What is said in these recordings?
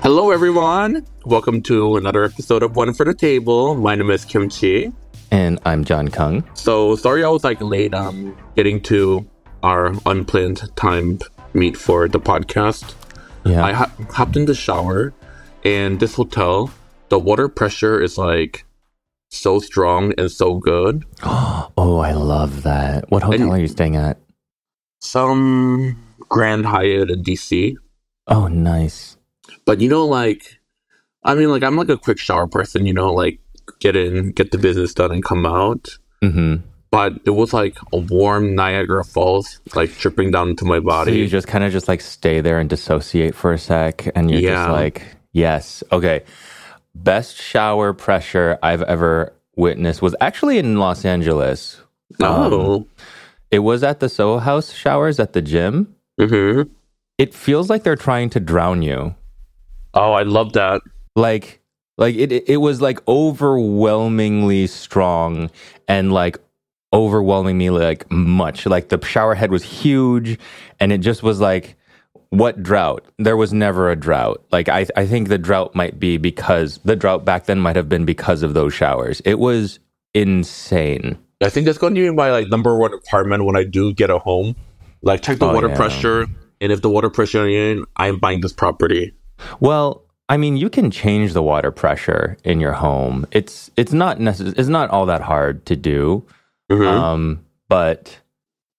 Hello, everyone. Welcome to another episode of One for the Table. My name is Kim Chi. And I'm Jon Kung. So sorry I was like late um getting to our unplanned time meet for the podcast. Yeah. I ho- hopped in the shower, and this hotel, the water pressure is like so strong and so good. oh, I love that. What hotel And- are you staying at? Some Grand Hyatt in DC, Oh, nice. but you know, like, I mean, like, I'm like a quick shower person. You know, like get in, get the business done, and come out. hmm But it was like a warm Niagara Falls, like dripping down into my So body. you just kind of just like stay there and dissociate for a sec, and you're Yeah. just like, yes, okay. Best shower pressure I've ever witnessed was actually in Los Angeles. oh, It was at the Soho House showers at the gym. hmm It feels like they're trying to drown you. oh, I love that. like like it it was like overwhelmingly strong and like overwhelmingly like much like the shower head was huge and it just was like what drought there was never a drought like i i think the drought might be because the drought back then might have been because of those showers it was insane I think that's going to be my like number one apartment when I do get a home. Like check the Oh, water yeah. pressure, and if the water pressure in, I'm buying this property. Well, I mean, you can change the water pressure in your home. It's it's not necess- it's not all that hard to do. Mhm. Um, but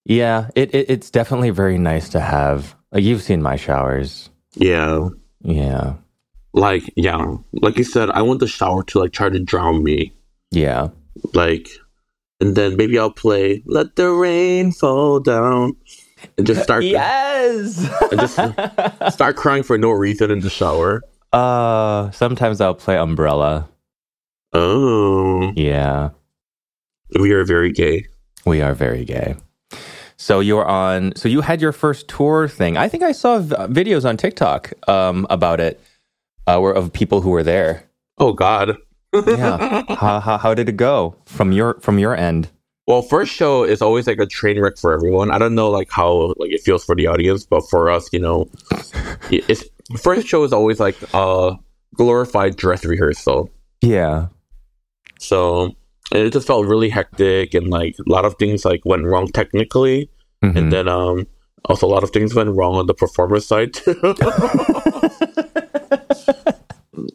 yeah, it, it it's definitely very nice to have. Like you've seen my showers. yeah, Yeah. like yeah, like you said, I want the shower to like try to drown me, Yeah. like, and then maybe I'll play "Let the Rain Fall Down" and just start Yes. and just start crying for no reason in the shower. uh sometimes I'll play umbrella. Oh, Yeah. we are very gay. We are very gay. So you're on so you had your first tour thing. I think I saw v- videos on TikTok um about it uh were of people who were there. Oh God. Yeah. how, how how did it go from your from your end? Well, first show is always like a train wreck for everyone. I don't know like how like it feels for the audience, but for us, you know, it's first show is always like a glorified dress rehearsal. Yeah. So and it just felt really hectic and like a lot of things like went wrong technically, Mhm. and then um also a lot of things went wrong on the performer side too.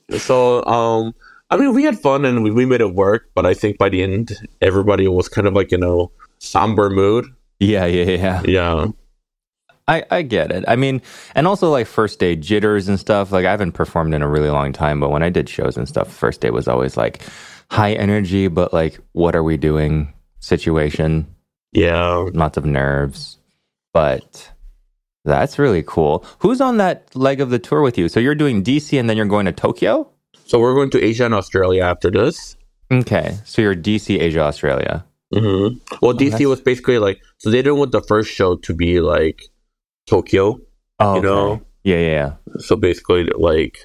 so um I mean we had fun and we, we made it work, but I think by the end everybody was kind of like you know somber mood. yeah, yeah, yeah. Yeah. I, I get it. I mean, and also like first day jitters and stuff. Like I haven't performed in a really long time, but when I did shows and stuff, first day was always like high energy, but like, what are we doing situation? Yeah. Lots of nerves. But that's really cool. Who's on that leg of the tour with you? So you're doing DC and then you're going to Tokyo? So we're going to Asia and Australia after this. Okay. So you're DC, Asia, Australia. hmm Well, DC that's- was basically like, so they didn't want the first show to be like Tokyo. Oh, You know? Yeah, yeah, yeah. So basically, like,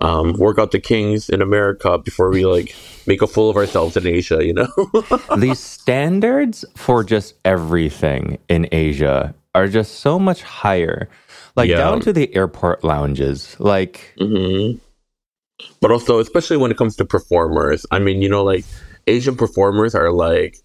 um, work out the kings in America before we like make a fool of ourselves in Asia, you know? the standards for just everything in Asia are just so much higher. Like Yeah. down to the airport lounges. Like hmm But also, especially when it comes to performers, I mean, you know, like Asian performers are like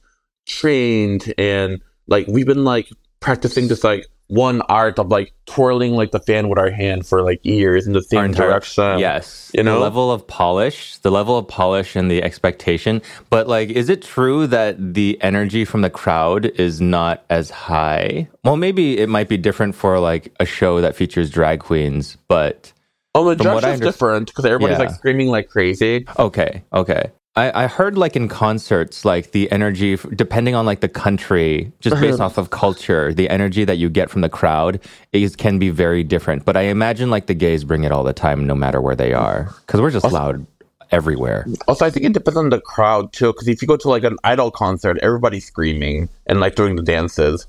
trained and like we've been like practicing this like one art of like twirling like the fan with our hand for like years in the same direction. yes, you know? the level of polish, the level of polish and the expectation. But like, is it true that the energy from the crowd is not as high? Well, maybe it might be different for like a show that features drag queens, but Oh, the From dress what I is different because everybody's Yeah. like screaming like crazy. Okay, okay. I, I heard like in concerts, like the energy, depending on like the country, just based mm-hmm. off of culture, the energy that you get from the crowd is can be very different. But I imagine like the gays bring it all the time, no matter where they are, because we're just loud everywhere. Also, I think it depends on the crowd too. Because if you go to like an idol concert, everybody's screaming and like doing the dances.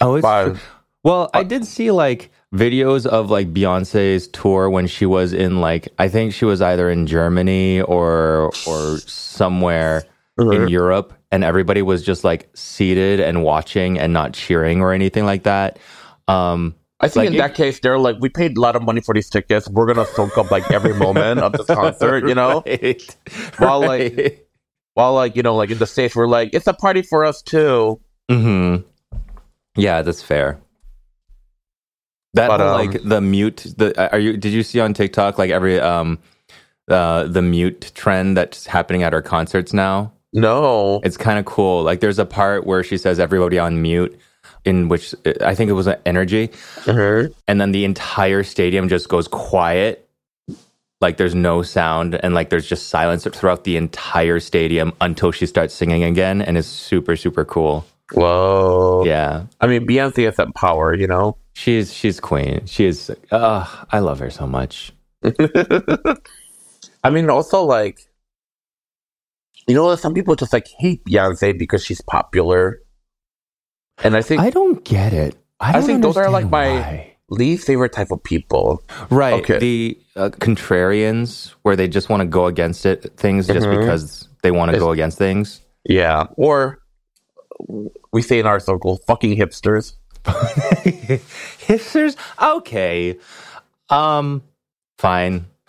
Oh, it's But well, I uh did see like videos of like Beyonce's tour when she was in like I think she was either in Germany or or somewhere in Europe and everybody was just like seated and watching and not cheering or anything like that. Um I think Like, in it- that case, they're like, we paid a lot of money for these tickets. We're gonna soak up like every moment of this concert, you know. Right. While, like, While like you know, like in the states, we're like, it's a party for us too. Mm-hmm. Yeah, that's fair. That But, um, like the mute. The are you? Did you see on TikTok like every um, uh, the mute trend that's happening at our concerts now? No, It's kind of cool. Like there's a part where she says everybody on mute, in which I think it was an energy, Mhm. and then the entire stadium just goes quiet. Like there's no sound, and like there's just silence throughout the entire stadium until she starts singing again, and it's super super cool. whoa. Yeah, I mean, Beyonce has that power, you know. She's she's queen. She is. Uh, I love her so much. I mean, also like, you know, some people just like hate Beyonce because she's popular, and I think I don't get it. I, don't think those are, like, understand my- why. least favorite type of people. right Okay. the uh, contrarians where they just want to go against it things just Mhm. because they want to go against things. Yeah, or we say in our circle, fucking hipsters. Hipsters, okay, um, fine.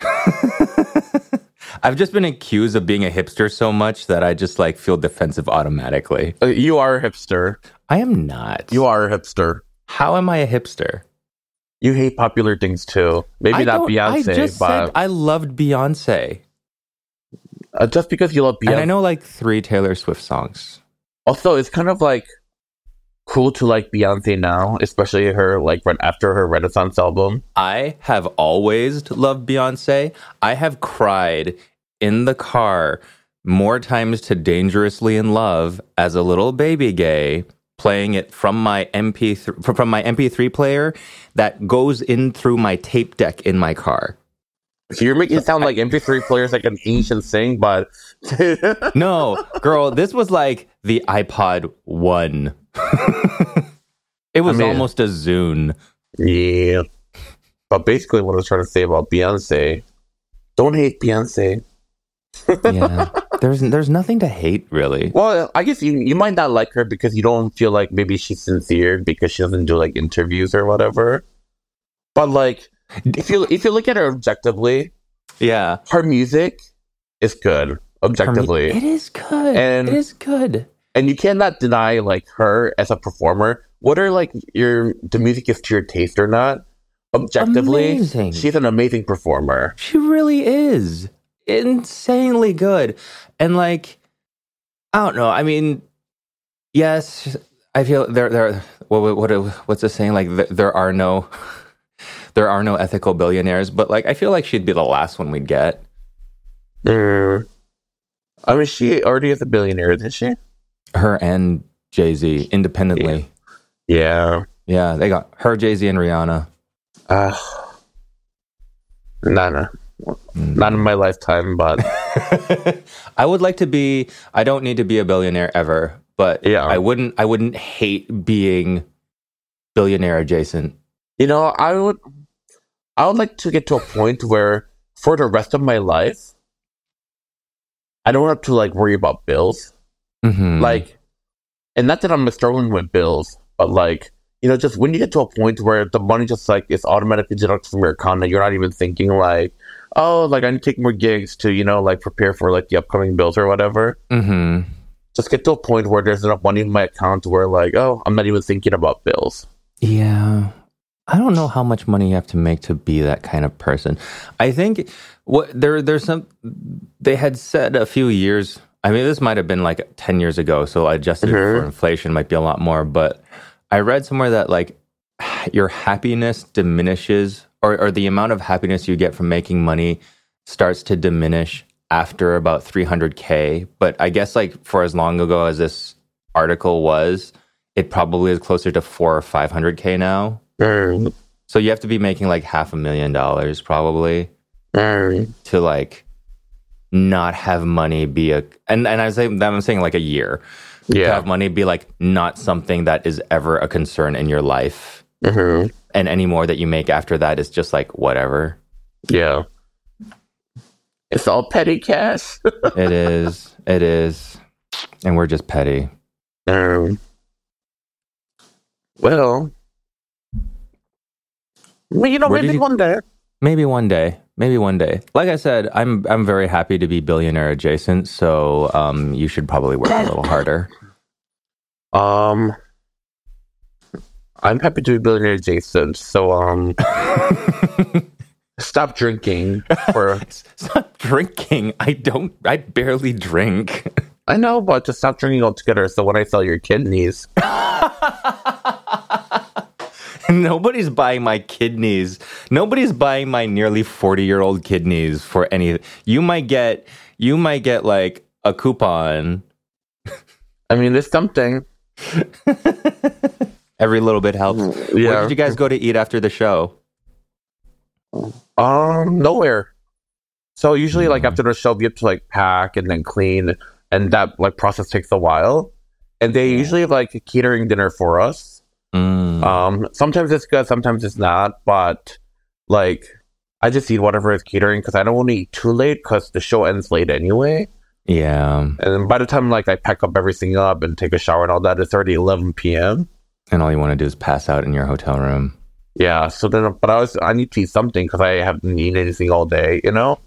I've just been accused of being a hipster so much that I just like feel defensive automatically. Uh, you are a hipster. I am not. You are a hipster. How am I a hipster? You hate popular things too. Maybe I not don't- I Beyonce, just but said I loved Beyonce, uh, just because you love Beyonce. and I know like three Taylor Swift songs. Also, it's kind of like cool to like Beyonce now, especially her like right after her Renaissance album. I have always loved Beyonce. I have cried in the car more times to Dangerously in Love as a little baby gay playing it from my MP3 from my MP3 player that goes in through my tape deck in my car. So you're making it sound like MP3 players like an ancient thing, but No, girl, this was like the iPod 1. it was I mean- almost a Zune. yeah. But basically, what I was trying to say about Beyonce, don't hate Beyonce. Yeah. There's there's nothing to hate really. Well, I guess you you might not like her because you don't feel like maybe she's sincere because she doesn't do like interviews or whatever. But like, if you if you look at her objectively, Yeah. her music is good objectively. It is good. And- it is good. And you cannot deny like her as a performer whether like your the music is to your taste or not objectively Amazing. she's an amazing performer She really is insanely good. And like, I don't know. I mean, yes, I feel there. There. What? What? What's the saying? Like, th- there are no, there are no ethical billionaires. But like, I feel like she'd be the last one we'd get. Mm. i mean she already is a billionaire isn't she Her and Jay Z independently. yeah Yeah. they got her, Jay Z, and Rihanna. uh nah, nah. Mm. not in my lifetime but I would like to be. I don't need to be a billionaire ever, but Yeah. I wouldn't. I wouldn't hate being billionaire adjacent. you know i would i would like to get to a point where for the rest of my life i don't have to like worry about bills Mhm. like and not that i'm struggling with bills but like you know just when you get to a point where the money just like is automatically deducted from your account and you're not even thinking like oh like i need to take more gigs to you know like prepare for like the upcoming bills or whatever Mm-hmm. just get to a point where there's enough money in my account where like oh i'm not even thinking about bills Yeah. I don't know how much money you have to make to be that kind of person. I think what there there's some they had said a few years. I mean, this might have been like 10 years ago, so adjusted Mhm. for inflation might be a lot more, but I read somewhere that like your happiness diminishes or or the amount of happiness you get from making money starts to diminish after about 300k, but I guess like for as long ago as this article was, it probably is closer to 4 or 500k now. Mm, So you have to be making like half a million dollars probably mm, to like not have money be a and and I saying I'm saying like a year. To yeah. have money be like not something that is ever a concern in your life. Mhm. and any more that you make after that is just like whatever. Yeah. It's all petty cash. It is. It is. And we're just petty. Um, well, Well, you know, Where maybe you- one day. Maybe one day. Maybe one day. Like I said, I'm I'm very happy to be billionaire adjacent. So um, you should probably work a little harder. Um, I'm happy to be billionaire adjacent. So um, stop drinking for. Stop drinking. I don't. I barely drink. I know, but just stop drinking altogether. So when I sell your kidneys, Nobody's buying my kidneys. Nobody's buying my nearly 40 year old kidneys for any. You might get, you might get like a coupon. I mean, there's something. Every little bit helps. Yeah. Where did you guys go to eat after the show? Um, nowhere. So usually, like after the show, we have to like pack and then clean, and that like process takes a while. And they usually have like a catering dinner for us. Mm. Um, sometimes it's good, sometimes it's not. But like, I just eat whatever is catering because I don't want to eat too late because the show ends late anyway. yeah. And by the time like I pack up everything up and take a shower and all that, it's already eleven p.m. And all you want to do is pass out in your hotel room. Yeah, so then, but I was, I need to eat something because I haven't eaten anything all day, you know?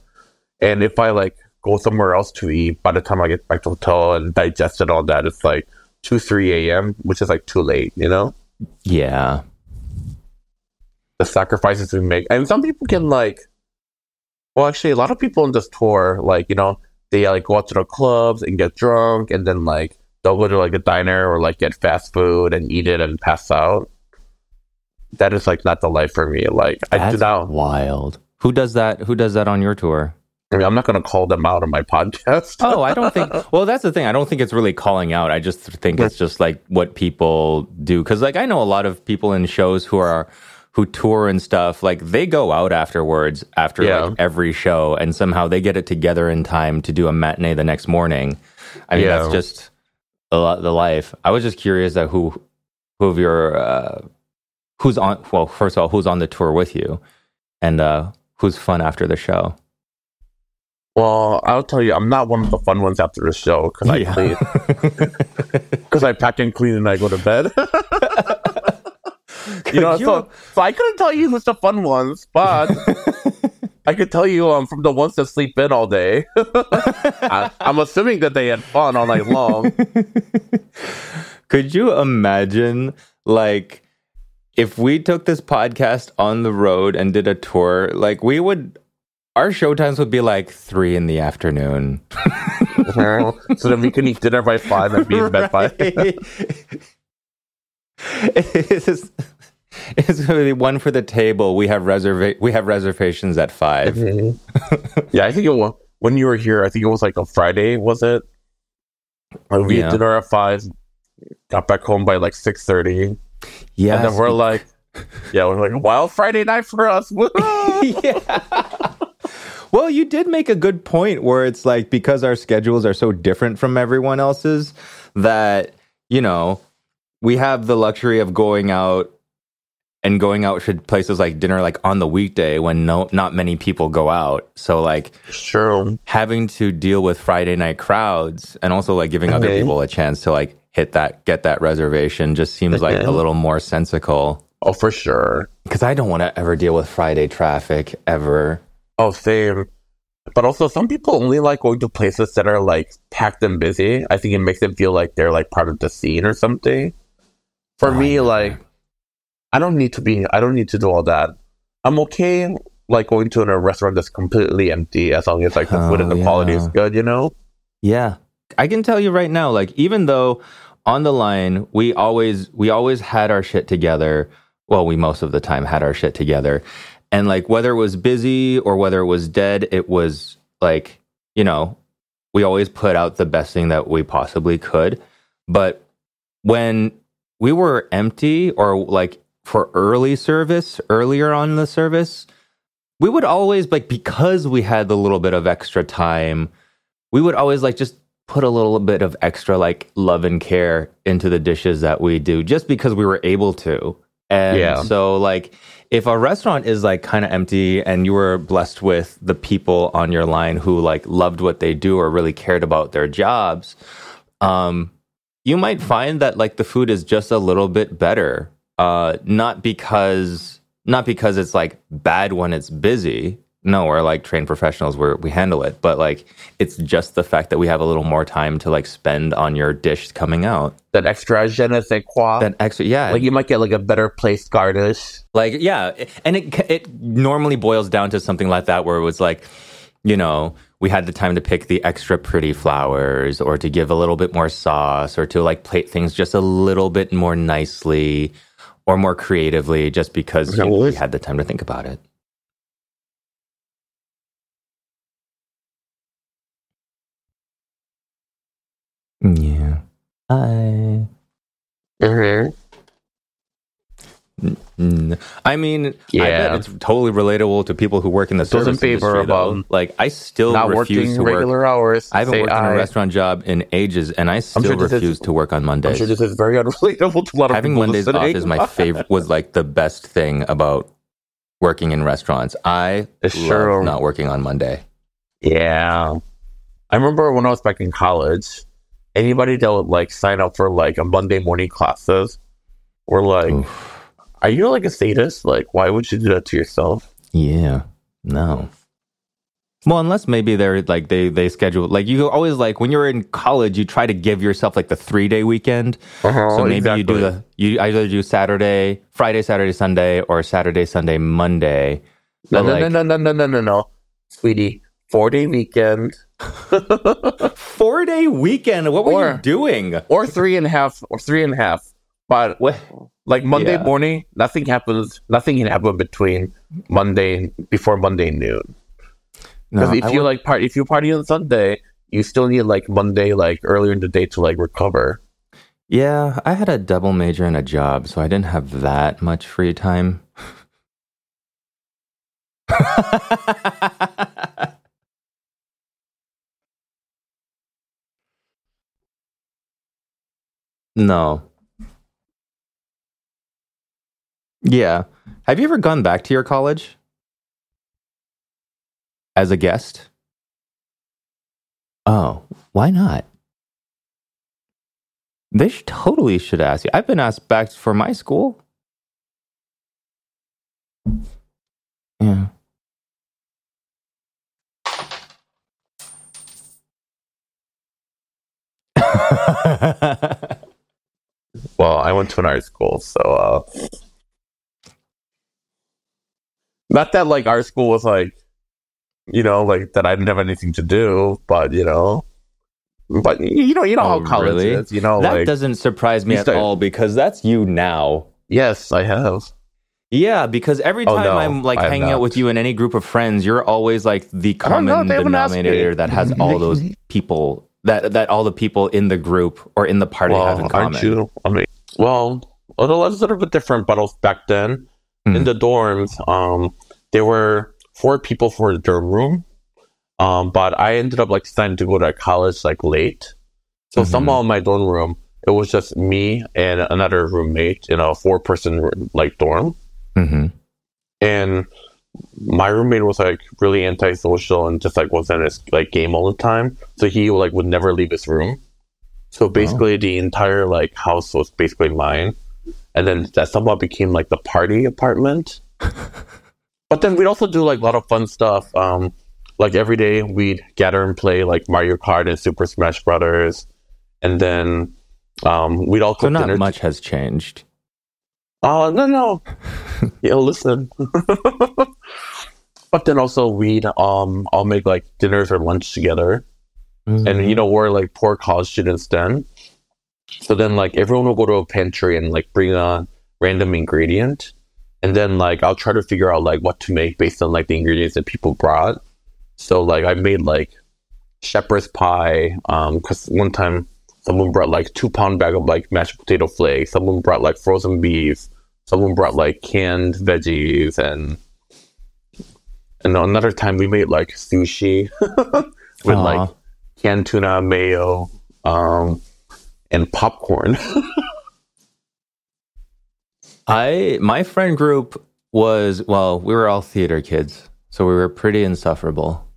And if I like go somewhere else to eat, by the time I get back to the hotel and digest it all that, it's like 2, 3 a.m., which is like too late, you know? Yeah. The sacrifices we make. And some people can like, well, actually, a lot of people on this tour, like, you know, they like go out to the clubs and get drunk and then like they'll go to like a diner or like get fast food and eat it and pass out. That is like not the life for me. Like, I do That's not. wild. Who does that? Who does that on your tour? I mean, I'm not going to call them out on my podcast. Oh, I don't think. Well, that's the thing. I don't think it's really calling out. I just think it's just like what people do. Because, like, I know a lot of people in shows who are who tour and stuff. Like, they go out afterwards after Yeah. like every show, and somehow they get it together in time to do a matinee the next morning. I mean, Yeah. that's just the the life. I was just curious that who who of your uh, who's on. Well, first of all, who's on the tour with you, and uh, who's fun after the show. Well, I'll tell you, I'm not one of the fun ones after the show because I Yeah. clean, because I pack and clean and I go to bed. you know, Could so, so I couldn't tell you who's the fun ones, but I could tell you um, from the ones that sleep in all day. I, I'm assuming that they had fun all night long. Could you imagine, like, if we took this podcast on the road and did a tour, like, we would, our show times would be like three in the afternoon. so then we can eat dinner by five and be in bed by. it's, it's going to be one for the table. We have reserva- we have reservations at 5 mm-hmm. yeah, I think it was when you were here. I think it was like a Friday. Was it? Like, we Yeah. had dinner at five. Got back home by like six thirty, Yeah, and then we're like, "Yeah, we're like wild Friday night for us." Yeah. Well, you did make a good point where it's like because our schedules are so different from everyone else's that, you know, we have the luxury of going out and going out to places like dinner like on the weekday when no not many people go out. So like Sure. having to deal with Friday night crowds and also like giving other people a chance to like hit that get that reservation just seems like a little more sensical Oh, for sure. because I don't want to ever deal with Friday traffic ever. Oh, same. But also, some people only like going to places that are like packed and busy. I think it makes them feel like they're like part of the scene or something. For Oh, me, like, I don't need to be. I don't need to do all that. I'm okay, like going to a restaurant that's completely empty as long as like the food and Oh, the quality is good. You know. Yeah. I can tell you right now, like, even though on the line, we always, we always had our shit together. Well, we most of the time had our shit together. And like, whether it was busy or whether it was dead, it was like, you know, we always put out the best thing that we possibly could. But when we were empty or like for early service, earlier on the service, we would always like, because we had the little bit of extra time, we would always like just put a little bit of extra like love and care into the dishes that we do just because we were able to. And Yeah. so like if a restaurant is like kind of empty and you were blessed with the people on your line who like loved what they do or really cared about their jobs, um you might find that like the food is just a little bit better. Uh not because not because it's like bad when it's busy. No, we're like trained professionals where we handle it, but like it's just the fact that we have a little more time to like spend on your dish coming out. That extra je ne sais quoi. That extra, yeah, like you might get like a better placed garnish. like yeah, and it it normally boils down to something like that where it was like, you know, we had the time to pick the extra pretty flowers or to give a little bit more sauce or to like plate things just a little bit more nicely or more creatively just because Okay, well, we had the time to think about it. Yeah. I Mhm. Mm, I mean, I bet Yeah. it's totally relatable to people who work in the Those in service favor industry. of, though. um, like, I still Not refuse working to work. regular hours. I haven't say worked in a restaurant job in ages, and I still sure this is- refuse to work on I'm Mondays. sure this is very unrelatable to a lot of Having people Mondays off is my favorite. Was like the best thing about working in restaurants. I It's love true. not working on Monday. Yeah. I remember when I was back in college, anybody that would like sign up for like a Monday morning classes were like, Oof. Are you like a sadist? Like, why would you do that to yourself? Yeah, no. Well, unless maybe they're like they they schedule like you always like when you're in college, you try to give yourself like the three day weekend. Uh-huh, So maybe you do the you either do Saturday, Friday, Saturday, Sunday, or Saturday, Sunday, Monday. No, But, no, like, no, no, no, no, no, no, no. Sweetie, four day weekend Four day weekend. What were Or- you doing? or three and a half or three and a half. But What? like Monday Yeah. morning, nothing happens. Nothing can happen between Monday before Monday noon. No, Because if I you would- like party, if you party on Sunday, you still need like Monday, like earlier in the day to like recover. yeah, I had a double major and a job, so I didn't have that much free time. no. Yeah. Have you ever gone back to your college as a guest? Oh, why not? They should, totally should ask you. I've been asked back for my school. Yeah. Well, I went to an art school, so uh not that like art school was like you know, like that I didn't have anything to do, but you know but you know, you know Oh, how college really? is, you know, that like doesn't surprise me at start- all because that's you now. yes, I have. Yeah, because every Oh, time no, I'm like hanging out with you in any group of friends, you're always like the know, common they haven't asked me. denominator that has all those people that that all the people in the group or in the party have in common. aren't you? I mean, well, well, it was a little bit different, but back then in Mhm. the dorms, um, there were four people for the dorm room. Um, but I ended up like deciding to go to college like late, so Mhm. somehow in my dorm room it was just me and another roommate in a four person like dorm, hmm and my roommate was like really antisocial and just like was in his like game all the time. So he like would never leave his room. So basically, the entire like house was basically mine, and then that somehow became like the party apartment. but then we'd also do like a lot of fun stuff. Um, like every day we'd gather and play like Mario Kart and Super Smash Brothers, and then um, we'd all So not dinner. much has changed. Oh no no, yeah, listen. but then also we'd um all make like dinners or lunch together, Mm-hmm. and you know we're like poor college students then. So then like everyone will go to a pantry and like bring a random ingredient, and then like I'll try to figure out like what to make based on like the ingredients that people brought. So like I made like shepherd's pie um because one time someone brought like two pound bag of like mashed potato flakes someone brought like frozen beef someone brought like canned veggies and and another time we made like sushi with Aw. like canned tuna mayo um and popcorn I my friend group was well, we were all theater kids, so we were pretty insufferable.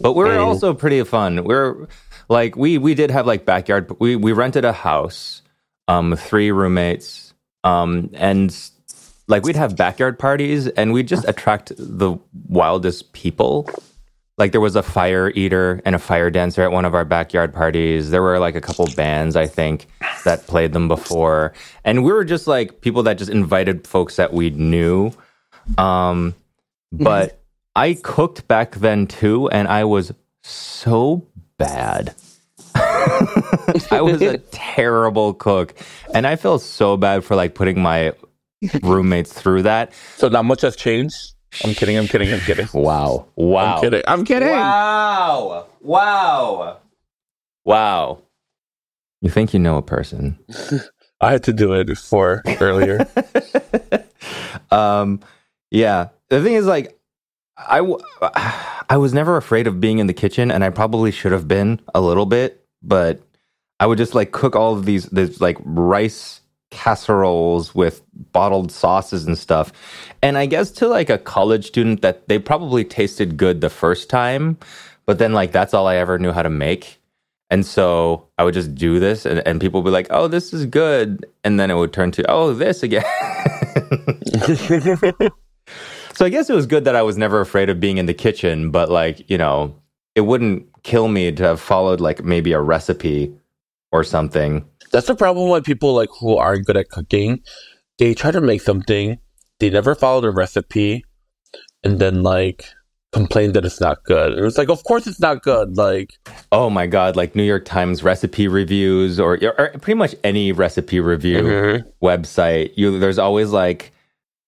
But we were And- also pretty fun. We are like we we did have like backyard, but we we rented a house, um, three roommates, um, and like we'd have backyard parties and we'd just attract the wildest people. Like there was a fire eater and a fire dancer at one of our backyard parties. There were like a couple bands, I think, that played them before. And we were just like people that just invited folks that we knew. Um, but I cooked back then too, and I was so bad. I was a terrible cook, and I feel so bad for like putting my roommates through that. So not much has changed. I'm kidding. I'm kidding. I'm kidding. Wow! Wow! I'm kidding. I'm kidding. Wow! Wow! Wow! You think you know a person? I had to do it for earlier. um, yeah. The thing is, like, I w- I was never afraid of being in the kitchen, and I probably should have been a little bit, but I would just like cook all of these, these like rice casseroles with bottled sauces and stuff. And I guess to like a college student that they probably tasted good the first time, but then like that's all I ever knew how to make. And so I would just do this and, and people would be like, oh, this is good. And then it would turn to, oh, this again. so I guess it was good that I was never afraid of being in the kitchen, but like, you know, it wouldn't kill me to have followed like maybe a recipe or something. That's the problem with people like who aren't good at cooking. They try to make something, they never follow the recipe, and then like complain that it's not good. It's like, of course it's not good. Like, oh my god, like New York Times recipe reviews or, or pretty much any recipe review mm-hmm. website. You there's always like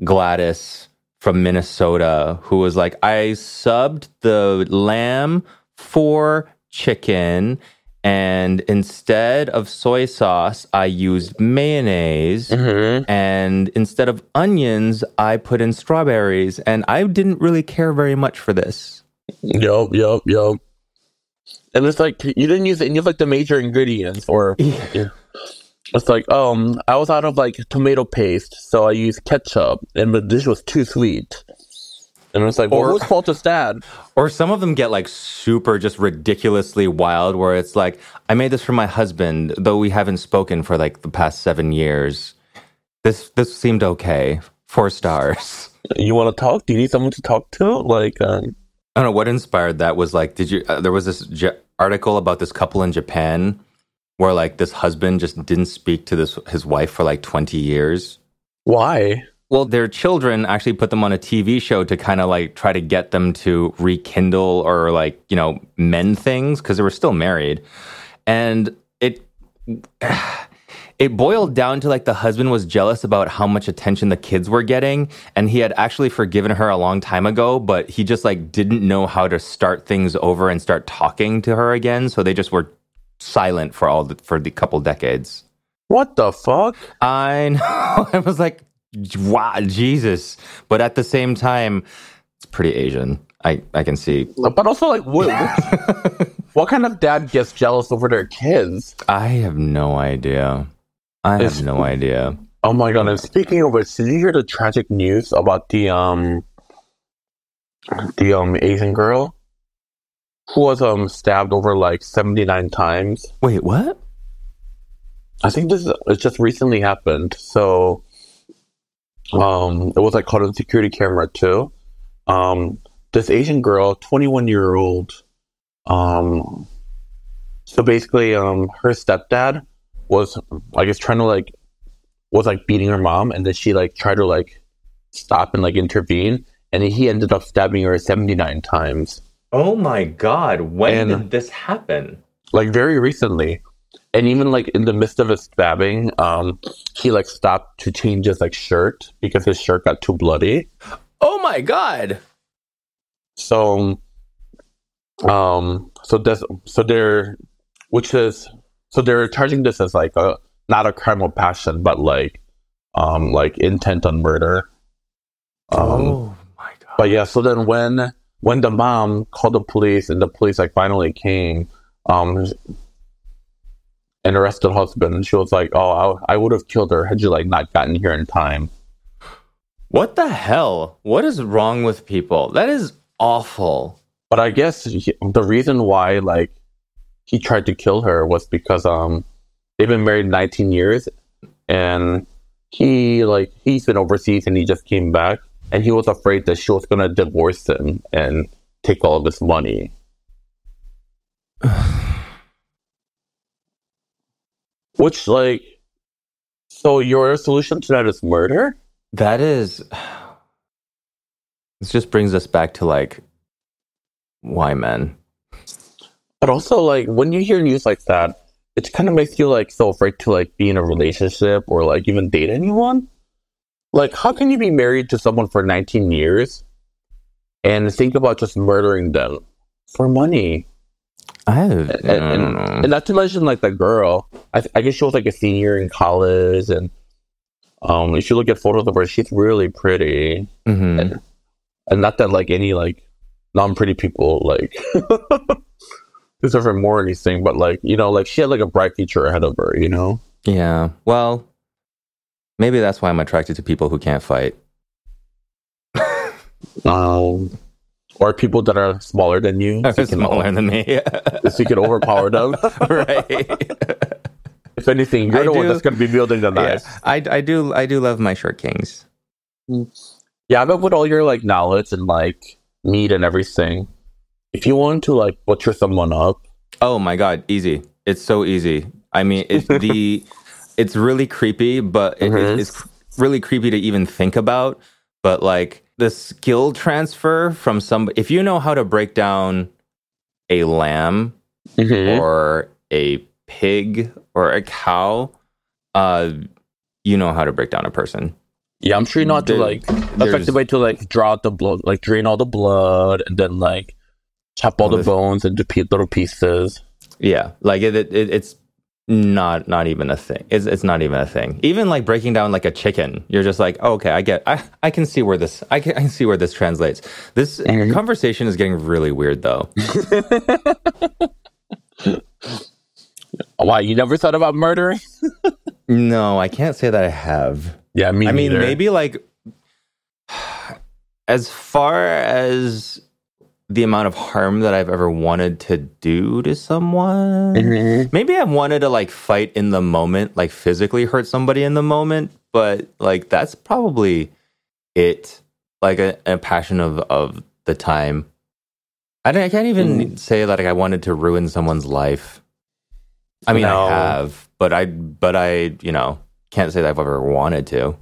Gladys from Minnesota who was like, I subbed the lamb for chicken and instead of soy sauce, I used mayonnaise. Mm-hmm. And instead of onions, I put in strawberries. And I didn't really care very much for this. Yup, yup, yup. And it's like you didn't use any of like the major ingredients, or yeah. it's like um, I was out of like tomato paste, so I used ketchup, and the dish was too sweet. And it's like, well, or, is that? Or some of them get like super, just ridiculously wild, where it's like, I made this for my husband, though we haven't spoken for like the past seven years. This this seemed okay. Four stars. You want to talk? Do you need someone to talk to? Like, um... I don't know what inspired that. Was like, did you? Uh, there was this j- article about this couple in Japan where like this husband just didn't speak to this his wife for like twenty years. Why? Well, their children actually put them on a TV show to kind of like try to get them to rekindle or like, you know, mend things because they were still married. And it it boiled down to like the husband was jealous about how much attention the kids were getting and he had actually forgiven her a long time ago, but he just like didn't know how to start things over and start talking to her again, so they just were silent for all the, for the couple decades. What the fuck? I know. I was like, wow, Jesus. But at the same time, it's pretty Asian. I, I can see. But also, like, what, what kind of dad gets jealous over their kids? I have no idea. I have no idea. Oh my god! And speaking of which, did you hear the tragic news about the um the um Asian girl who was um stabbed over like seventy nine times? Wait, what? I think this it just recently happened. So um, it was like caught on security camera too. Um, this Asian girl, 21 year old, um, so basically, um, her stepdad was, I guess, trying to like, was like beating her mom, and then she like tried to like stop and like intervene, and he ended up stabbing her 79 times. Oh my god, when and, did this happen? Like very recently and even like in the midst of his stabbing, um, he like stopped to change his like shirt because his shirt got too bloody. Oh my god! So, um, so this, so they're, which is, so they're charging this as like a not a crime of passion, but like, um, like intent on murder. Um, oh my god! But yeah, so then when when the mom called the police and the police like finally came, um, and arrested the husband. And she was like, "Oh, I, I would have killed her had you like not gotten here in time." What the hell? What is wrong with people? That is awful. But I guess he, the reason why like he tried to kill her was because um they've been married 19 years and he like he's been overseas and he just came back and he was afraid that she was gonna divorce him and take all of his money. Which like so your solution to that is murder? That is. This just brings us back to like, why men? But also like when you hear news like that, it kind of makes you like so afraid to like be in a relationship or like even date anyone. Like how can you be married to someone for 19 years and think about just murdering them for money? I, have, and, and, know. and not to mention like the girl I, I guess she was like a senior in college and um if you look at photos of her she's really pretty Mhm. and not that like any like non-pretty people like deserve her more or anything but like you know like she had like a bright future ahead of her you know Yeah. Well, maybe that's why I'm attracted to people who can't fight. um or people that are smaller than you so you Smaller than me. so you can overpower them right. If anything you're I the one that's going to be wielding the knife Yeah. I, I do I do love my short kings. Yeah, but with all your like knowledge and like meat and everything, if you want to like butcher someone up, Oh my god, easy. It's so easy. I mean, it's the it's really creepy, but it, Mhm. it's really creepy to even think about. But like the skill transfer from some, if you know how to break down a lamb Mm-hmm. or a pig or a cow, uh, you know how to break down a person. yeah, I'm sure you know how to like effective way to like draw out the blood, like drain all the blood, and then like chop all Well, the this- bones into pe- little pieces. Yeah, like it, it, it's not not even a thing. It's it's not even a thing. Even like breaking down like a chicken, you're just like, oh, okay, I get, I I can see where this, I can, I can see where this translates. This conversation is getting really weird though. Why you never thought about murdering? no, I can't say that I have. Yeah, me I mean, maybe like as far as the amount of harm that I've ever wanted to do to someone. Mhm. Maybe I've wanted to like fight in the moment, like physically hurt somebody in the moment, but like that's probably it. Like a, a passion of of the time. I, don't, I can't even say that like, I wanted to ruin someone's life. I mean, No. I have, but I but I you know can't say that I've ever wanted to.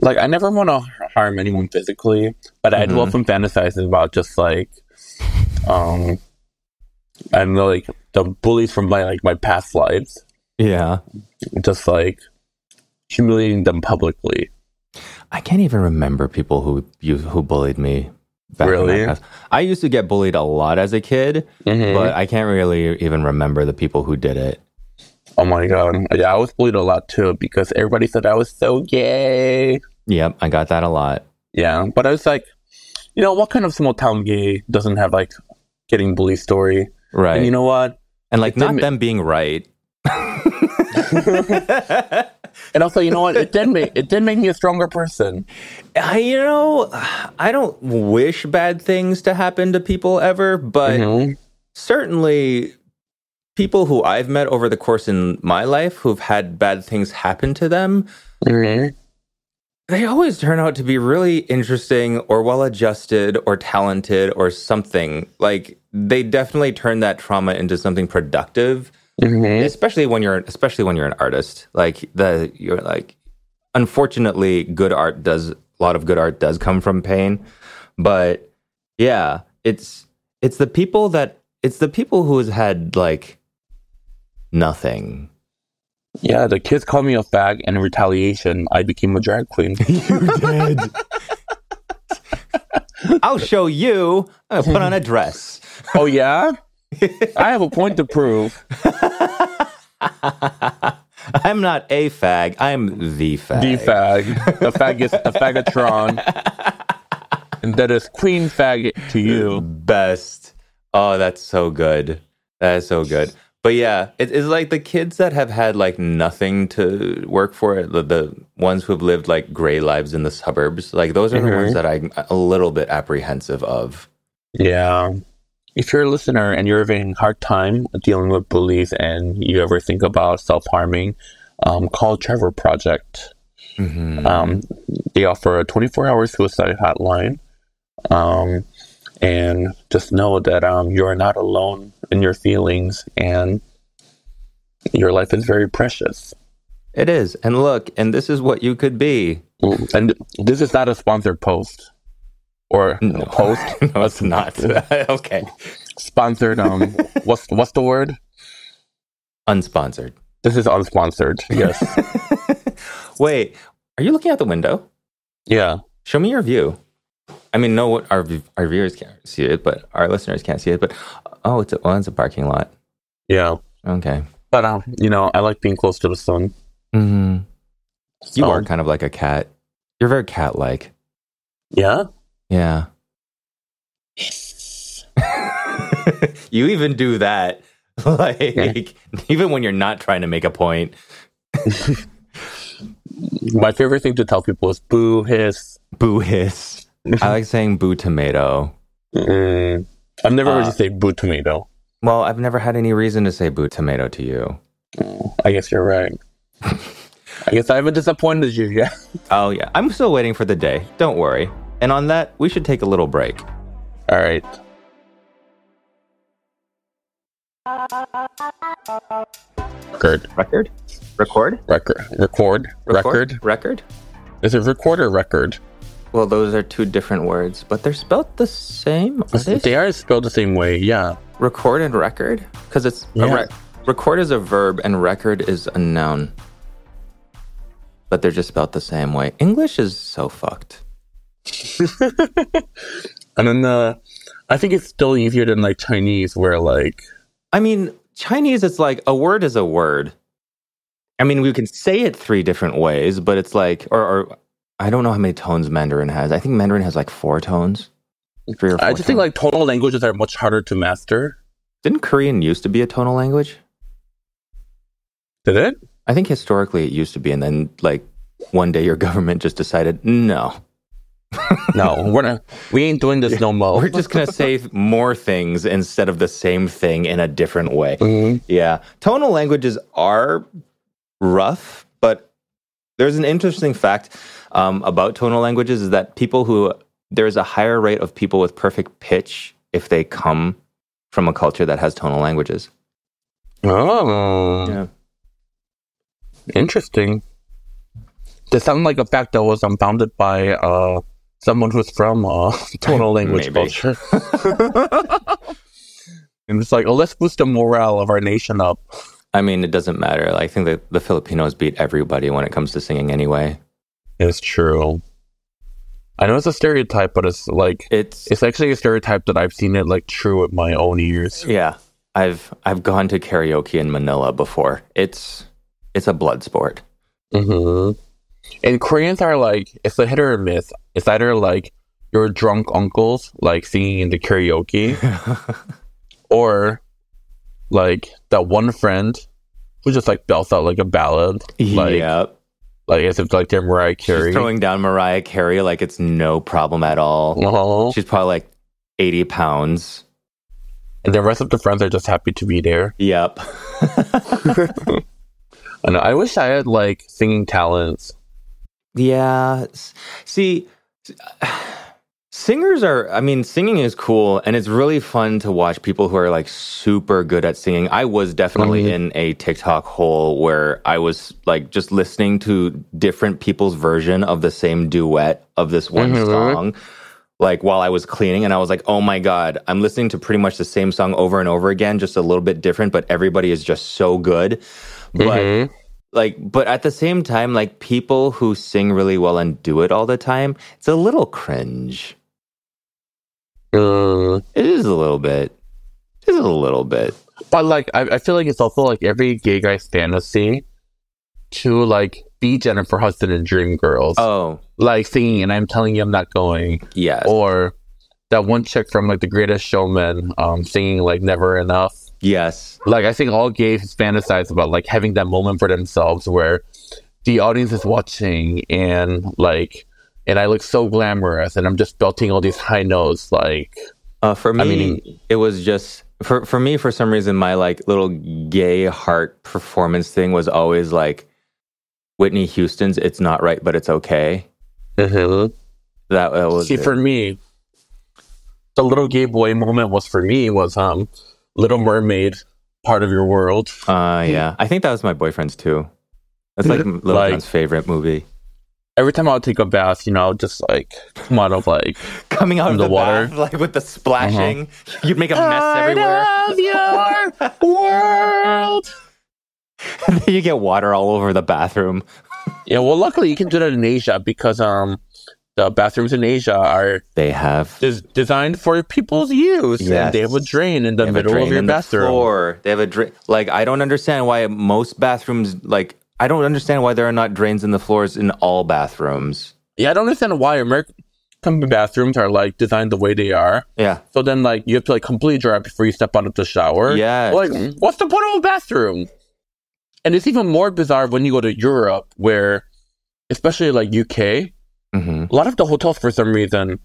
Like I never want to harm anyone physically, but I do Mhm. often fantasize about just like, um, know, like the bullies from my like my past lives. Yeah, just like humiliating them publicly. I can't even remember people who you who bullied me. Really? I used to get bullied a lot as a kid, Mhm. but I can't really even remember the people who did it. oh my god, yeah, I was bullied a lot too because everybody said I was so gay. Yep, I got that a lot. Yeah, but I was like, you know, what kind of small town gay doesn't have like getting bullied story? Right. And you know what? and like it not them being right. And also, you know what? It did make it did make me a stronger person. I, you know, I don't wish bad things to happen to people ever, but Mhm. certainly people who I've met over the course in my life who've had bad things happen to them, Mhm. they always turn out to be really interesting or well adjusted or talented or something. Like they definitely turn that trauma into something productive. Mhm. especially when you're especially when you're an artist. Like the you're like unfortunately good art does a lot of good art does come from pain. But yeah it's it's the people that it's the people who has had like nothing. Yeah, the kids called me a fag, and in retaliation, I became a drag queen. you did. I'll show you. I'm gonna put on a dress. Oh yeah, I have a point to prove. i'm not a fag i'm the fag The fag, the fag is the fagatron, and that is queen faggot to you. best. Oh, that's so good. That is so good. But yeah, it, it's like the kids that have had like nothing to work for, the, the ones who have lived like gray lives in the suburbs. Like those are the Mhm. ones that I'm a little bit apprehensive of. Yeah. If you're a listener and you're having a hard time dealing with bullies and you ever think about self harming, um, call Trevor Project. Mhm. Um, they offer a 24 hour suicide hotline. Um, and just know that um, you're not alone in your feelings and your life is very precious. it is. And look, and this is what you could be. And this is not a sponsored post or No. post no, it's not. okay. sponsored. Um, what's what's the word? Unsponsored. This is unsponsored. Yes. Wait, are you looking out the window? yeah. Show me your view. I mean, no, our our viewers can't see it, but our listeners can't see it. But oh, it's a, well, it's a parking lot. Yeah. Okay. But um, you know, I like being close to the sun. Mm-hmm. You are kind of like a cat. You're very cat-like. Yeah. Yeah. you even do that, like even when you're not trying to make a point. My favorite thing to tell people is boo hiss. Boo hiss. I like saying boo tomato. Mm. I've never heard Uh, you say boo tomato. Well, I've never had any reason to say boo tomato to you. I guess you're right. I guess I haven't disappointed you yet. Oh yeah, I'm still waiting for the day. Don't worry. And on that, we should take a little break. All right. Record. Record? Record? Record. Record. Record. Record? Is it record or record? Well, those are two different words, but they're spelled the same. Are they? They are spelled the same way. Yeah. record and record? Because it's a Yeah. rec- record is a verb and record is a noun. But they're just spelled the same way. English is so fucked. And then uh, I think it's still easier than like Chinese, where like I mean, Chinese, it's like a word is a word. I mean, we can say it three different ways, but it's like, or, or I don't know how many tones Mandarin has. I think Mandarin has like four tones. Three or four I just think like tonal languages are much harder to master. Didn't Korean used to be a tonal language? Did it? I think historically it used to be, and then like one day your government just decided, no, No, we're not. We ain't doing this no more. we're just gonna say more things instead of the same thing in a different way. Mhm. Yeah, tonal languages are rough, but there's an interesting fact um, about tonal languages is that people who there's a higher rate of people with perfect pitch if they come from a culture that has tonal languages. Oh, Yeah. interesting. This sounds like a fact that was unbounded by uh, someone who's from uh, tonal language Maybe. culture. and it's like, oh, let's boost the morale of our nation up. I mean, it doesn't matter. I think that the Filipinos beat everybody when it comes to singing anyway. It's true. I know it's a stereotype, but it's like It's it's actually a stereotype that I've seen it like true with my own ears. yeah. I've I've gone to karaoke in Manila before. It's it's a blood sport. hmm And Koreans are like it's a hit or a miss. It's either like your drunk uncles like singing in the karaoke, or like that one friend who just like belts out like a ballad, like yeah. like as if like they're Mariah Carey. She's throwing down Mariah Carey like it's no problem at all. Uh-huh. She's probably like 80 pounds. and the rest of the friends are just happy to be there. Yep. I know. I wish I had like singing talents. Yeah. See, singers are, I mean, singing is cool and it's really fun to watch people who are like super good at singing. I was definitely Mhm. in a TikTok hole where I was like just listening to different people's version of the same duet of this one Mhm. song. Like while I was cleaning, and I was like, oh my God, I'm listening to pretty much the same song over and over again, just a little bit different, but everybody is just so good. But Mhm. Like but at the same time like people who sing really well and do it all the time it's a little cringe. Uh, it is a little bit. Just a little bit. But like, I, I feel like it's also like every gay guy's fantasy to like be Jennifer Hudson in Dreamgirls, oh. Like singing, and I'm telling you, I'm not going, yes. Or that one chick from like The Greatest Showman, um, singing like Never Enough. Yes Like, I think all gays fantasize about like having that moment for themselves where the audience is watching and like, and I look so glamorous, and I'm just belting all these high notes, like. uh, for me I mean- it was just for for me for some reason my like little gay heart performance thing was always like Whitney Houston's "It's Not Right, but It's Okay." Mhm. That, that was See, it. for me, the little gay boy moment was for me was um, Little Mermaid, part of your world. Uh, yeah, I think that was my boyfriend's too. That's like Little Like- Jon's favorite movie. Every time I would take a bath, you know, just like come out of like Coming out of the the, water. water, like with the splashing, you'd make a mess everywhere. your world. you get water all over the bathroom. Yeah, well, luckily you can do that in Asia because um, the bathrooms in Asia are They have des- designed for people's use, Yes. and they have a drain in the They have a middle of your in the bathroom. floor. They have a drain. Like I don't understand why most bathrooms. Like I don't understand why there are not drains in the floors in all bathrooms. Yeah, I don't understand why American bathrooms are like designed the way they are. Yeah, So then, like, you have to like completely dry before you step out of the shower. Yeah. Like, what's the point of a bathroom? And it's even more bizarre when you go to Europe, where, especially like UK, hmm a lot of the hotels for some reason,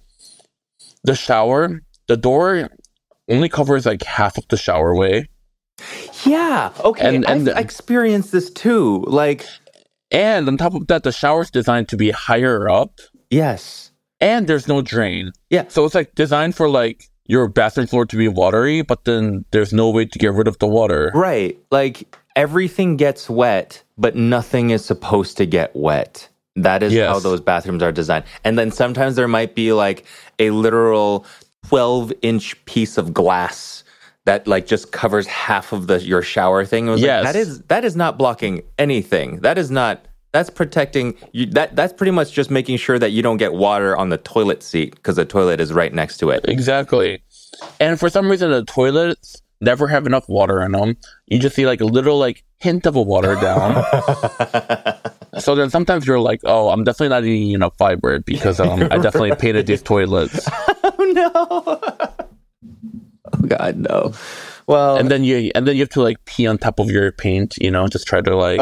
the shower, the door only covers like half of the showerway. yeah. Okay, And- and I've experienced this too. Like And on top of that, the shower's designed to be higher up yes, and there's no drain. Yeah. So it's like designed for like your bathroom floor to be watery, but then there's no way to get rid of the water. right. Like everything gets wet, but nothing is supposed to get wet. That is Yes. how those bathrooms are designed. And then sometimes there might be like a literal 12 inch piece of glass that like just covers half of the your shower thing. It was like, that is that is not blocking anything. That is not that's protecting you that that's pretty much just making sure that you don't get water on the toilet seat because the toilet is right next to it. Exactly. And for some reason, the toilets never have enough water in them. You just see like a little like hint of a water down. so then sometimes you're like, oh, I'm definitely not eating enough fiber because um, I definitely painted these toilets. oh no. oh god, no. Well, And then you and then you have to like pee on top of your paint, you know, just try to like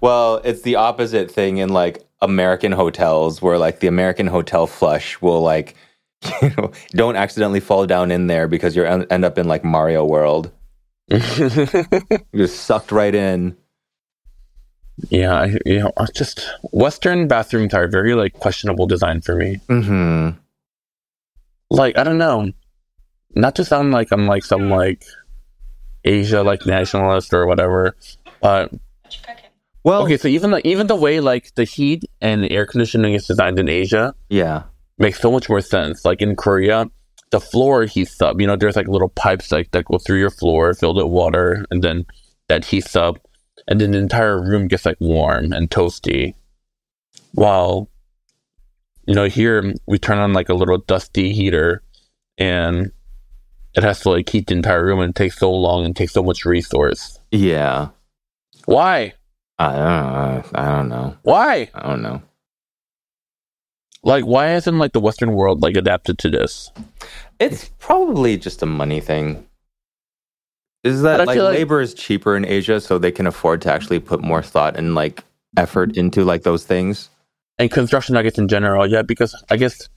well, it's the opposite thing in like American hotels where like the American hotel flush will like you know don't accidentally fall down in there because you end up in like Mario World. You're sucked right in. Yeah, I, you know, I just Western bathrooms are very like questionable design for me. Mm-hmm. Like I don't know, not to sound like I'm like some like Asia like nationalist or whatever, but Well, okay. So even like even the way like the heat and air conditioning is designed in Asia yeah, makes so much more sense. Like in Korea, the floor heats up. You know, there's like little pipes like that go through your floor, filled with water, and then that heats up, and then the entire room gets like warm and toasty. While, you know, here we turn on like a little dusty heater, and it has to like heat the entire room, and it takes so long and takes so much resource. yeah. Why? I don't know. I don't know. Why? I don't know. Like, why hasn't like the Western world like adapted to this? It's probably just a money thing. Is that like like- labor is cheaper in Asia, so they can afford to actually put more thought and like effort into like those things? and construction, I guess in general, yeah, because I guess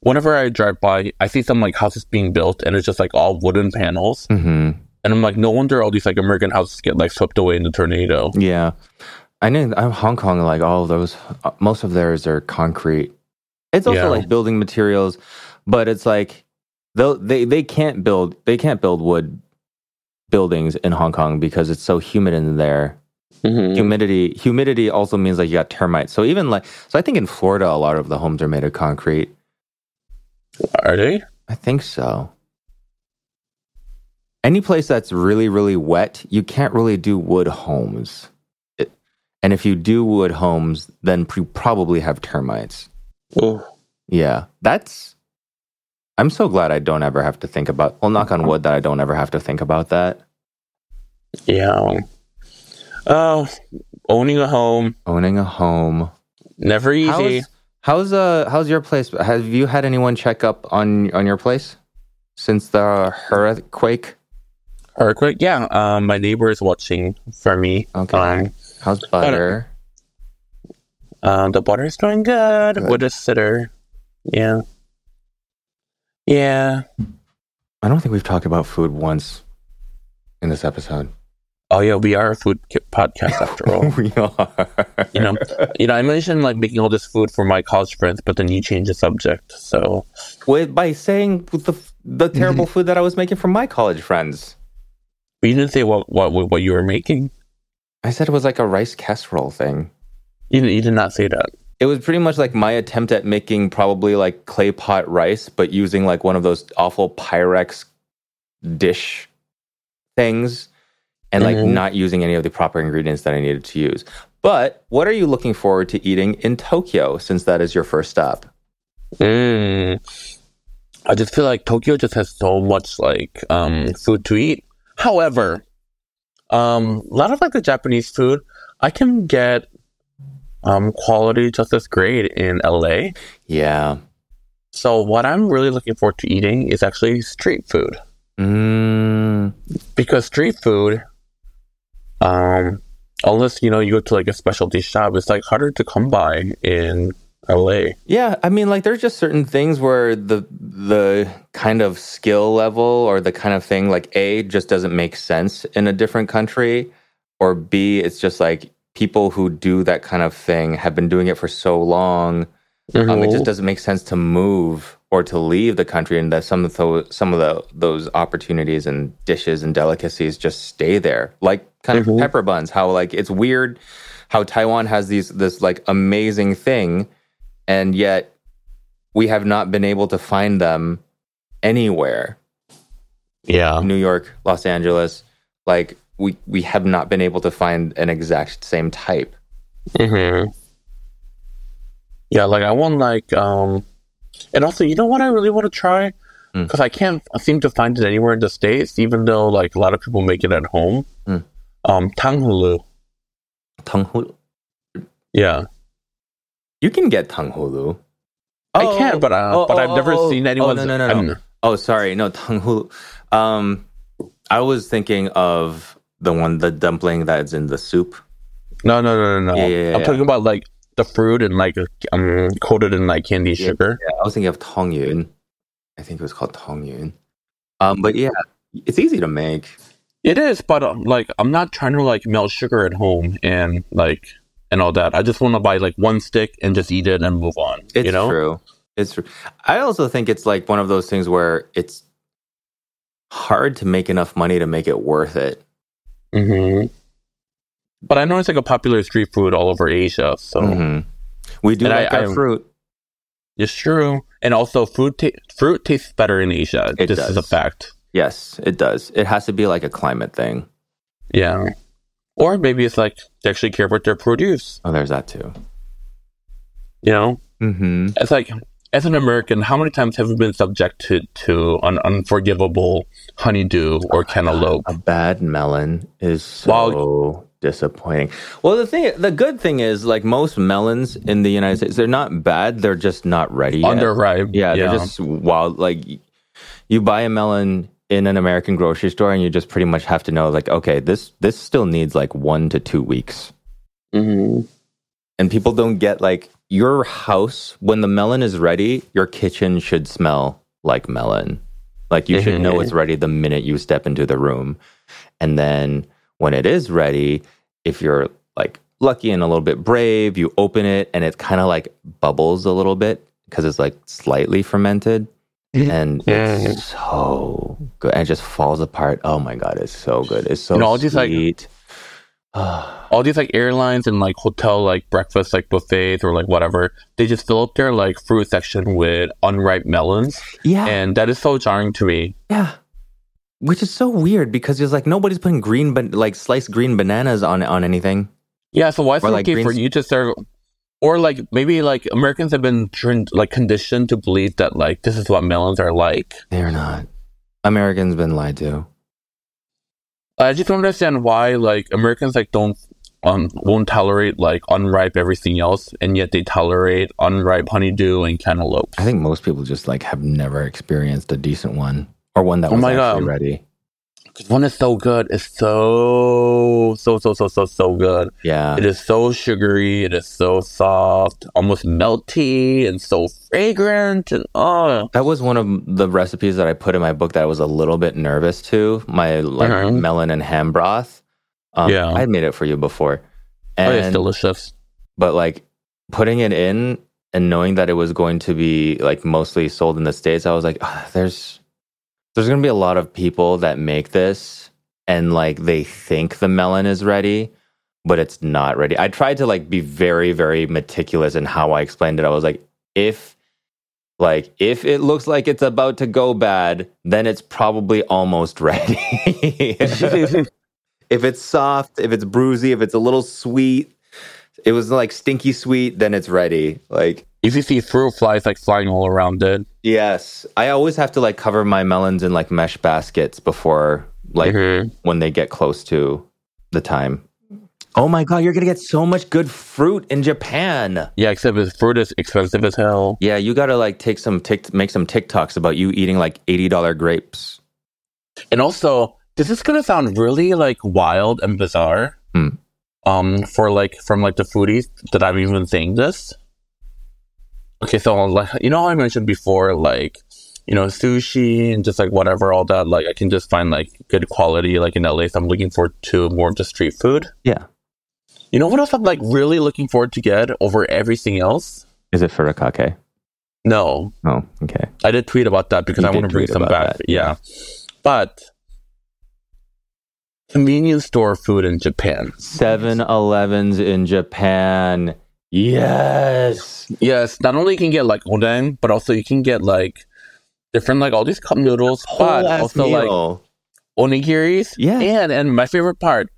whenever I drive by, I see some like houses being built, and it's just like all wooden panels, Mm-hmm. and I'm like, no wonder all these like American houses get like swept away in the tornado. Yeah, I know. I'm Hong Kong. Like all of those, uh, most of theirs are concrete. It's also Yeah. like building materials, but it's like they they can't build they can't build wood buildings in Hong Kong because it's so humid in there. Mhm. Humidity humidity also means like you got termites. So even like so, I think in Florida a lot of the homes are made of concrete. Are they? I think so. Any place that's really, really wet, you can't really do wood homes. It, and if you do wood homes, then you probably have termites. Oh, Yeah, that's. I'm so glad I don't ever have to think about. Well, knock on wood that I don't ever have to think about that. yeah. Oh, owning a home Owning a home. never easy. How's how's uh how's your place? Have you had anyone check up on on your place since the earthquake? Earthquake? Yeah. Um, my neighbor is watching for me. Okay. Um, How's butter? Um, the butter is doing good, Good. with a sitter. Yeah. Yeah. I don't think we've talked about food once in this episode. Oh yeah, we are a food podcast after all. we are. you know, you know. I mentioned like making all this food for my college friends, but then you change the subject. So With, by saying the the terrible food that I was making for my college friends. you didn't say what what what you were making. I said it was like a rice casserole thing. You did, you did not say that. It was pretty much like my attempt at making probably like clay pot rice, but using like one of those awful Pyrex dish things and like Mhm. not using any of the proper ingredients that I needed to use. But what are you looking forward to eating in Tokyo since that is your first stop? Mm. I just feel like Tokyo just has so much like um food to eat. However, um a lot of like the Japanese food, I can get um quality just as great in LA. Yeah. So what I'm really looking forward to eating is actually street food. Mm, Because street food um unless you know you go to like a specialty shop, it's like harder to come by in LA. Yeah, I mean, like, there's just certain things where the the kind of skill level or the kind of thing, like, a just doesn't make sense in a different country, or b it's just like people who do that kind of thing have been doing it for so long. Um, it just doesn't make sense to move or to leave the country, and that some of those some of the those opportunities and dishes and delicacies just stay there, like kind of Mhm. pepper buns. How like it's weird how Taiwan has these this like amazing thing, and yet we have not been able to find them anywhere. yeah. New York, Los Angeles, like we we have not been able to find an exact same type. hmm Yeah, like I want like um, and also you know what I really want to try Mm. because I can't seem to find it anywhere in the states, even though like a lot of people make it at home. Mm. Um, tanghulu. Tanghulu. Yeah, You can get tanghulu. I can, but uh, oh, but oh, I've never oh, seen oh, anyone. no, no, no, no. Oh, sorry, no tanghulu. Um, I was thinking of the one, the dumpling that's in the soup. No, no, no, no, no. Yeah, yeah, I'm talking about like the fruit and like um coated in like candy sugar. Yeah, I was thinking of tongyun. I think it was called tongyun. Um, but yeah, it's easy to make. It is, but um, like I'm not trying to like melt sugar at home and like and all that. I just want to buy like one stick and just eat it and move on. It's you know? true. It's true. I also think it's like one of those things where it's hard to make enough money to make it worth it. Hmm But I know it's like a popular street food all over Asia, so Mhm. We do And I- like our I- fruit. it's true. And also, food ta- fruit tastes better in Asia. It this is a fact. Yes, it does. It has to be like a climate thing. Yeah. Or maybe it's like they actually care about their produce. Oh, there's that too. You know, Mm-hmm. it's like as an American, how many times have we been subjected to an unforgivable honeydew or cantaloupe? A bad melon is so Well- disappointing. Well, the thing, the good thing is, like most melons in the United States, they're not bad. They're just not ready yet. Underripe. yeah, they're just wild. Like you buy a melon in an American grocery store, and you just pretty much have to know, like, okay, this this still needs like one to two weeks. Mhm. And people don't get like your house when the melon is ready. Your kitchen should smell like melon. Like you should know Mhm. it's ready the minute you step into the room. And then when it is ready, if you're like lucky and a little bit brave, you open it and it kind of like bubbles a little bit because it's like slightly fermented. And Mm. it's so good. And it just falls apart. Oh my God, it's so good. It's so know, all these, like- sweet. all these like airlines and like hotel like breakfast like buffets or like whatever, they just fill up their like fruit section with unripe melons, yeah. and that is so jarring to me. Yeah. Which is so weird because it's like nobody's putting green, but like sliced green bananas on on anything. Yeah, so why is it like, okay for you to serve? Or like maybe like Americans have been trained, like conditioned to believe that like this is what melons are like. They're not. Americans been lied to. I just don't understand why like Americans like don't um won't tolerate like unripe everything else, and yet they tolerate unripe honeydew and cantaloupe. I think most people just like have never experienced a decent one or one that Oh was my actually God. ready. Because one is so good, it's so so so so so so good. Yeah. It is so sugary. It is so soft, almost melty, and so fragrant. And oh, That was one of the recipes that I put in my book that I was a little bit nervous to. My like Mhm. melon and ham broth. Um, Yeah. I made it for you before. oh, it's delicious. but like putting it in and knowing that it was going to be like mostly sold in the states, I was like, "Ah, there's there's going to be a lot of people that make this and like they think the melon is ready, but it's not ready. I tried to like be very very meticulous in how I explained it. I was like, if like if it looks like it's about to go bad, then it's probably almost ready. if it's soft, if it's bruisey, if it's a little sweet, it was like stinky sweet, then it's ready. Like If you see fruit flies like flying all around it, yes, I always have to like cover my melons in like mesh baskets before like Mhm. when they get close to the time. Oh my god, you're gonna get so much good fruit in Japan. yeah, except his fruit is expensive as hell. Yeah, you gotta like take some tick make some TikToks about you eating like eighty dollar grapes. And also, this is gonna sound really like wild and bizarre. Hmm. Um, for like from like the foodies that I'm even saying this. Okay, so like you know how I mentioned before, like you know sushi and just like whatever, all that. Like I can just find like good quality, like in LA. So I'm looking forward to more of the street food. Yeah. You know what else I'm like really looking forward to get over everything else? Is it furikake? No, Oh, okay. I did tweet about that because You I want to bring some back. that, yeah. But convenience store food in Japan. 7-Elevens in Japan. Yes. Yes, not only you can get like oden, but also you can get like different like all these cup noodles, but also like meal. onigiris. Yeah. And and my favorite part,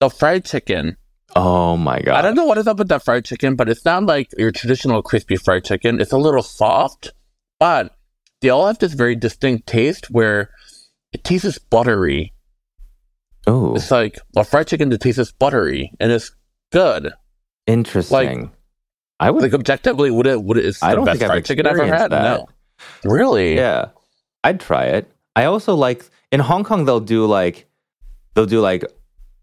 the fried chicken. Oh my god. I don't know what is up with that fried chicken, but it's not like your traditional crispy fried chicken. It's a little soft, but they all have this very distinct taste where it tastes buttery. Oh, It's like a fried chicken that tastes buttery and it's good. interesting. I would Like objectively, would it would it is I the don't best think I've fried chicken I've ever had? that. No, really. Yeah. I'd try it. I also like in Hong Kong they'll do like they'll do like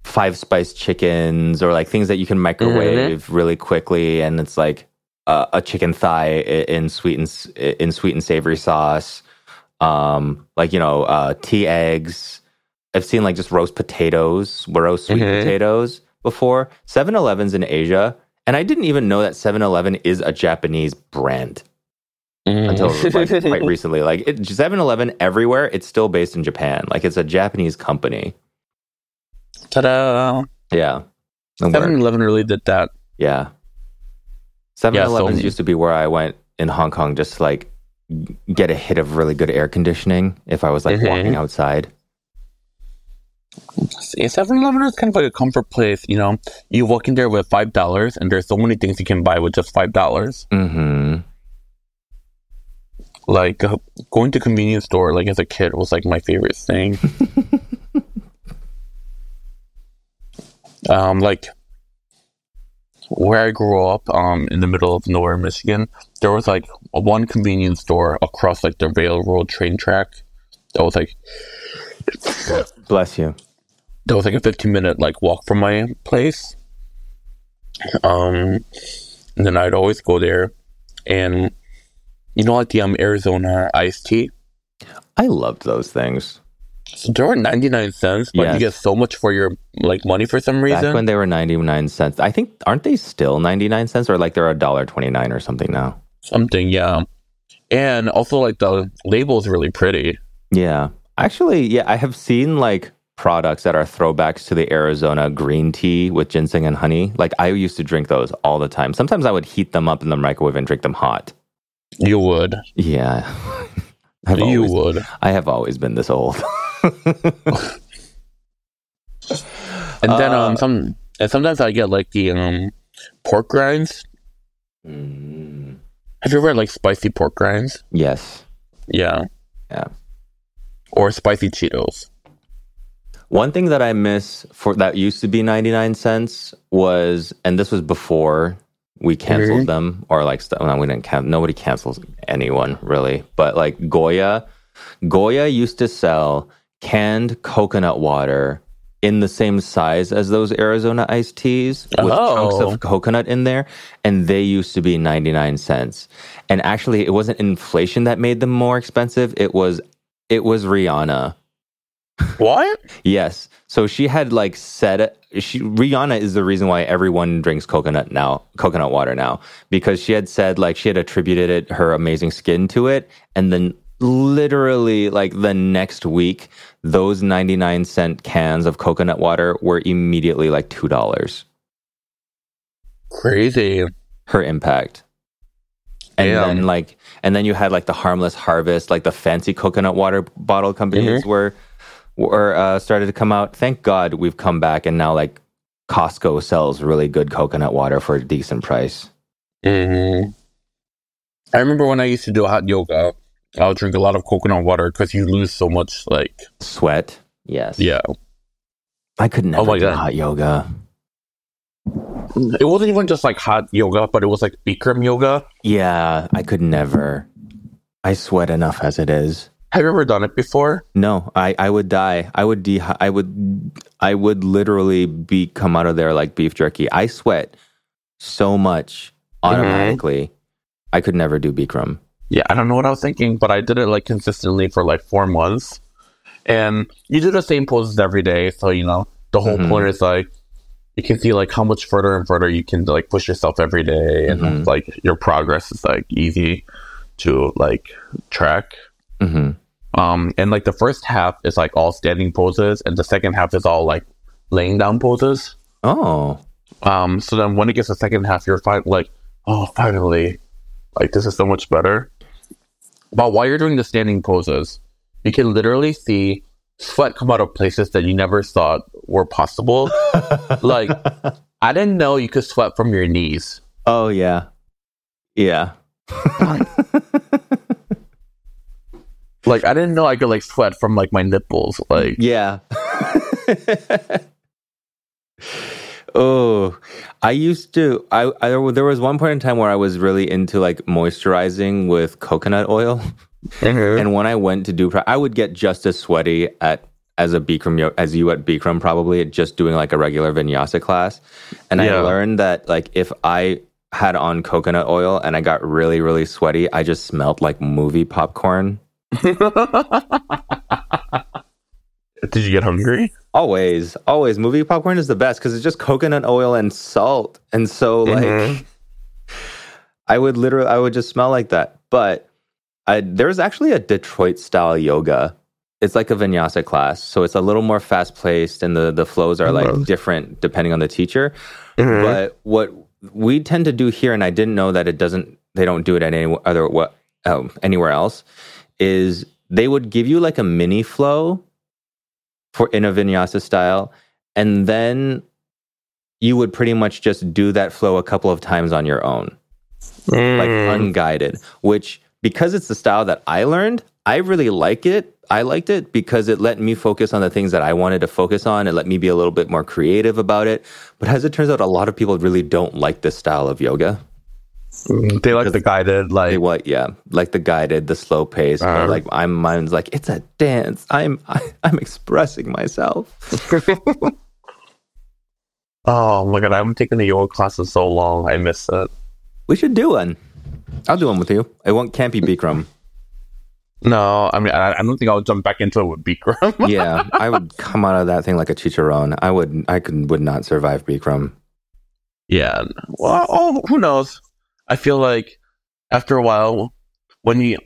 five spice chickens or like things that you can microwave Mm-hmm. really quickly and it's like uh, a chicken thigh in sweet and in sweet and savory sauce. Um like you know, uh tea eggs. I've seen like just roast potatoes, roast sweet Mhm. potatoes before. 7-Elevens in Asia and I didn't even know that 7-Eleven is a Japanese brand Mm. until like, quite recently. Like it, 7-Eleven everywhere, it's still based in Japan. Like it's a Japanese company. Ta-da! Yeah. And Seven where- Eleven really did that. yeah. 7-Elevens so- used to be where I went in Hong Kong just to, like get a hit of really good air conditioning if I was like Mhm. walking outside. Seven Eleven is kind of like a comfort place. You know, you walk in there with five dollars, and there's so many things you can buy with just five dollars. Mhm. Like uh, going to convenience store, like as a kid, was like my favorite thing. um, like where I grew up, um, in the middle of nowhere, Michigan, there was like one convenience store across like the railroad train track. That was like Bless you. That was like a 15 minute like walk from my place um and then i'd always go there and you know like the um arizona iced tea I loved those things. so they were 99 cents but Yes. you get so much for your like money for some Back reason when they were 99 cents. I think aren't they still 99 cents or like they're a dollar 29 or something now? something yeah and also like the label is really pretty Yeah. Actually, yeah, I have seen like products that are throwbacks to the Arizona green tea with ginseng and honey. Like I used to drink those all the time. Sometimes I would heat them up in the microwave and drink them hot. you would Yeah. I've you always- would I have always been this old. and then Uh, um some and sometimes i get like the um pork grinds Mm, have you ever had like spicy pork grinds yes. yeah Yeah. or spicy cheetos One thing that I miss for that used to be 99 cents was, and this was before we canceled Mhm. them or like, st- no, we didn't cancel, nobody cancels anyone really, but like Goya, Goya used to sell canned coconut water in the same size as those Arizona iced teas with chunks Oh. of coconut in there. And they used to be 99 cents. And actually it wasn't inflation that made them more expensive. It was, it was Rihanna What? Yes. So she had like said she Rihanna is the reason why everyone drinks coconut now, coconut water now, because she had said like she had attributed it her amazing skin to it, and then literally like the next week, those ninety nine cent cans of coconut water were immediately like two dollars. Crazy. Her impact. And Damn. then like and then you had like the harmless harvest, like the fancy coconut water bottle companies Mm-hmm. were were uh, started to come out. Thank God we've come back and now like Costco sells really good coconut water for a decent price. hmm I remember when I used to do hot yoga, I would drink a lot of coconut water because you lose so much, like, Sweat. Yes. yeah. I could never Oh my do God. hot yoga. It wasn't even just like hot yoga, but it was like Bikram yoga. Yeah, I could never. I sweat enough as it is. Have you ever done it before? No, I, I would die. I would de- I would I would literally be come out of there like beef jerky. I sweat so much automatically. I could never do Bikram. Yeah, I don't know what I was thinking, but I did it like consistently for like four months. And you do the same poses every day. So, you know, the whole Mhm. point is like, you can see like how much further and further you can like push yourself every day. And Mhm. like your progress is like easy to like track. Hmm Um, and like the first half is like all standing poses, and the second half is all like laying down poses. Oh, Um, so then when it gets the second half, you're fine, like, oh, finally, like this is so much better. But while you're doing the standing poses, you can literally see sweat come out of places that you never thought were possible. like, I didn't know you could sweat from your knees. oh yeah, yeah. Like, I didn't know I could like sweat from like my nipples. Like, Yeah. oh, I used to. I, I there was one point in time where I was really into like moisturizing with coconut oil, mm-hmm. and when I went to do, I would get just as sweaty at as a Bikram as you at Bikram probably at just doing like a regular vinyasa class, and I learned that like if I had on coconut oil and I got really really sweaty, I just smelled like movie popcorn. did you get hungry? Always, always. Movie popcorn is the best because it's just coconut oil and salt. And so, like, Mhm. I would literally, I would just smell like that. But I, there's actually a Detroit style yoga. It's like a vinyasa class. So it's a little more fast paced and the, the flows are like different depending on the teacher. Mhm. But what we tend to do here, and I didn't know that it doesn't, they don't do it at any other, what, um, anywhere else, is they would give you like a mini flow for in a vinyasa style, and then you would pretty much just do that flow a couple of times on your own, like Mm. unguided. Which because it's the style that I learned, I really like it. I liked it because it let me focus on the things that I wanted to focus on. It let me be a little bit more creative about it. But as it turns out, a lot of people really don't like this style of yoga. Mm, they like the guided, like, what? Yeah, like the guided, the slow pace. Uh. like I'm, mine's like it's a dance. I'm, I, I'm expressing myself. oh my god, I haven't taken a yoga class in so long. I miss it. We should do one. I'll do one with you. It won't can't be Bikram. No, I mean, I, I don't think I'll jump back into it with Bikram. yeah, I would come out of that thing like a chicharron. I would, I could, would not survive Bikram. yeah. Well, oh, who knows? I feel like after a while, when you,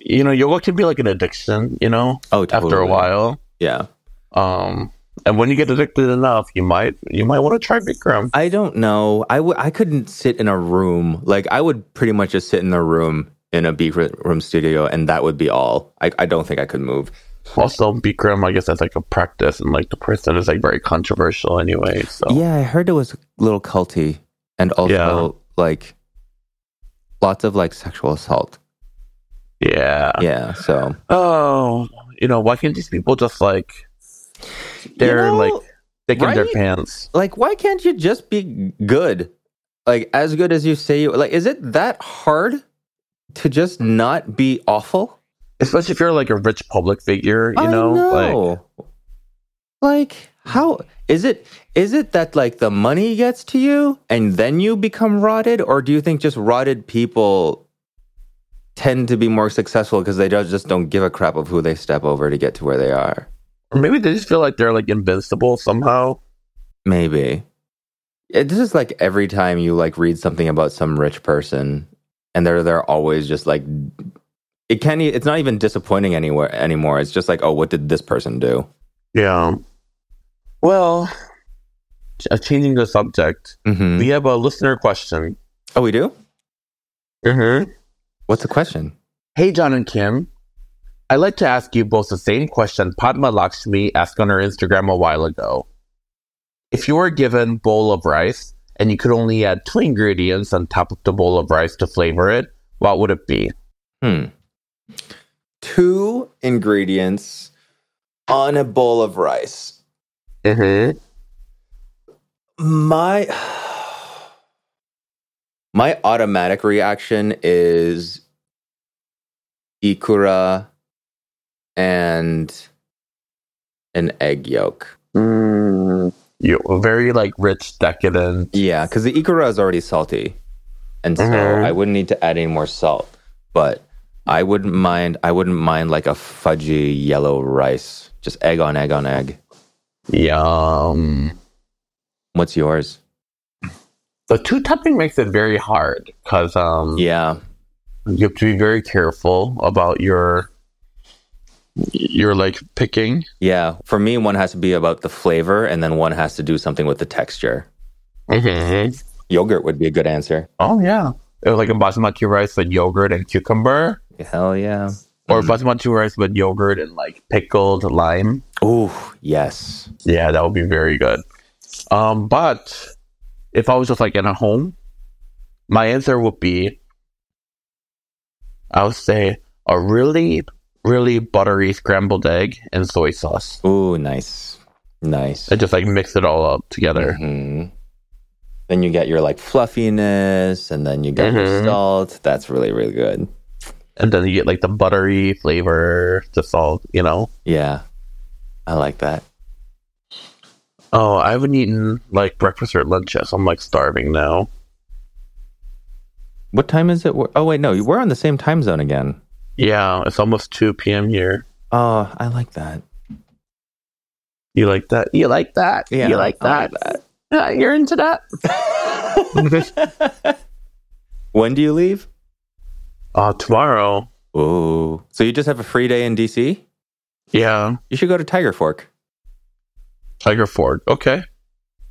you know, yoga can be like an addiction. You know, Oh, after a while, Yeah, um, and when you get addicted enough, you might, you might want to try Bikram. I don't know. I would, I couldn't sit in a room. Like I would pretty much just sit in a room in a Bikram room studio, and that would be all. I, I don't think I could move. Also, Bikram, I guess that's like a practice, and like the person is like very controversial anyway. So Yeah, I heard it was a little culty, and also Yeah. Like lots of like sexual assault. yeah. Yeah, so Oh, you know, why can't these people just like they're know, like their right? pants? like why can't you just be good like as good as you say you like is it that hard to just not be awful Especially if you're like a rich public figure, you I know? Like know. like how is it is it that like the money gets to you and then you become rotted or do you think just rotted people tend to be more successful because they just just don't give a crap of who they step over to get to where they are. Or maybe they just feel like they're like invincible somehow. Maybe. It, this is like every time you like read something about some rich person and they're they're always just like it can't it's not even disappointing anywhere anymore. It's just like, oh, what did this person do? Yeah. Well, uh, changing the subject, hmm we have a listener question. Oh, we do? Mm-hmm. What's the question? Hey, Jon and Kim. I'd like to ask you both the same question Padma Lakshmi asked on her Instagram a while ago. If you were given bowl of rice and you could only add two ingredients on top of the bowl of rice to flavor it, what would it be? Hmm. Two ingredients on a bowl of rice. Mm-hmm. My my automatic reaction is ikura and an egg yolk. Mm, you very like rich, decadent. Yeah, because the ikura is already salty, and so Mhm. I wouldn't need to add any more salt. But I wouldn't mind. I wouldn't mind like a fudgy yellow rice, just egg on egg on egg. Yum. What's yours? The two topping makes it very hard because um Yeah, you have to be very careful about your your like picking. yeah. For me, one has to be about the flavor, and then one has to do something with the texture. Mm-hmm. Yogurt would be a good answer. Oh yeah, It was like a basmati rice with yogurt and cucumber, Hell yeah. Or basmati rice with yogurt and like pickled lime. Ooh, yes. Yeah, that would be very good. Um, but if I was just like in a home, my answer would be I would say a really, really buttery scrambled egg and soy sauce. Ooh, nice. Nice. And just like mix it all up together. Mhm. Then you get your like fluffiness, and then you get your Mhm. salt. That's really, really good. And then you get like the buttery flavor, the salt, you know? Yeah. I like that. Oh, I haven't eaten like breakfast or lunch yet, so I'm like starving now. What time is it? Oh, wait, no, we're on the same time zone again. Yeah, it's almost 2 p.m. here. Oh, I like that. You like that? You like that? Yeah, you like that? like Yeah, you're into that? when do you leave? Uh, tomorrow. Oh, so you just have a free day in DC? Yeah, You should go to Tiger Fork. Tiger Fork. Okay.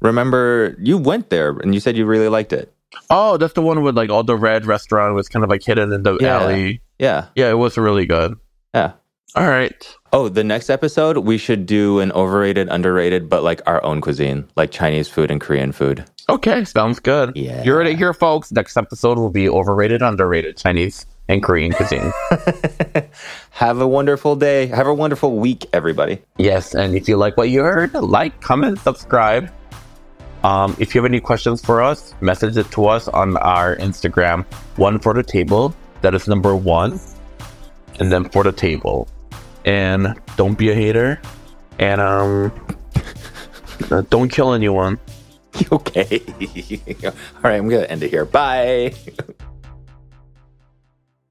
Remember, you went there and you said you really liked it. Oh, that's the one with like all the red restaurant was kind of like hidden in the Yeah. alley. Yeah. Yeah, it was really good. Yeah. All right. Oh, the next episode, we should do an overrated, underrated, but like our own cuisine, like Chinese food and Korean food. Okay, sounds good. Yeah. You heard it here, folks. Next episode will be overrated, underrated Chinese and Korean cuisine. Have a wonderful day. Have a wonderful week, everybody. yes, and if you like what you heard, like, comment, subscribe. Um, if you have any questions for us, message it to us on our Instagram, one for the table. That is number one, and then for the table. And don't be a hater, and um, uh, don't kill anyone. Okay. All right, I'm going to end it here. Bye.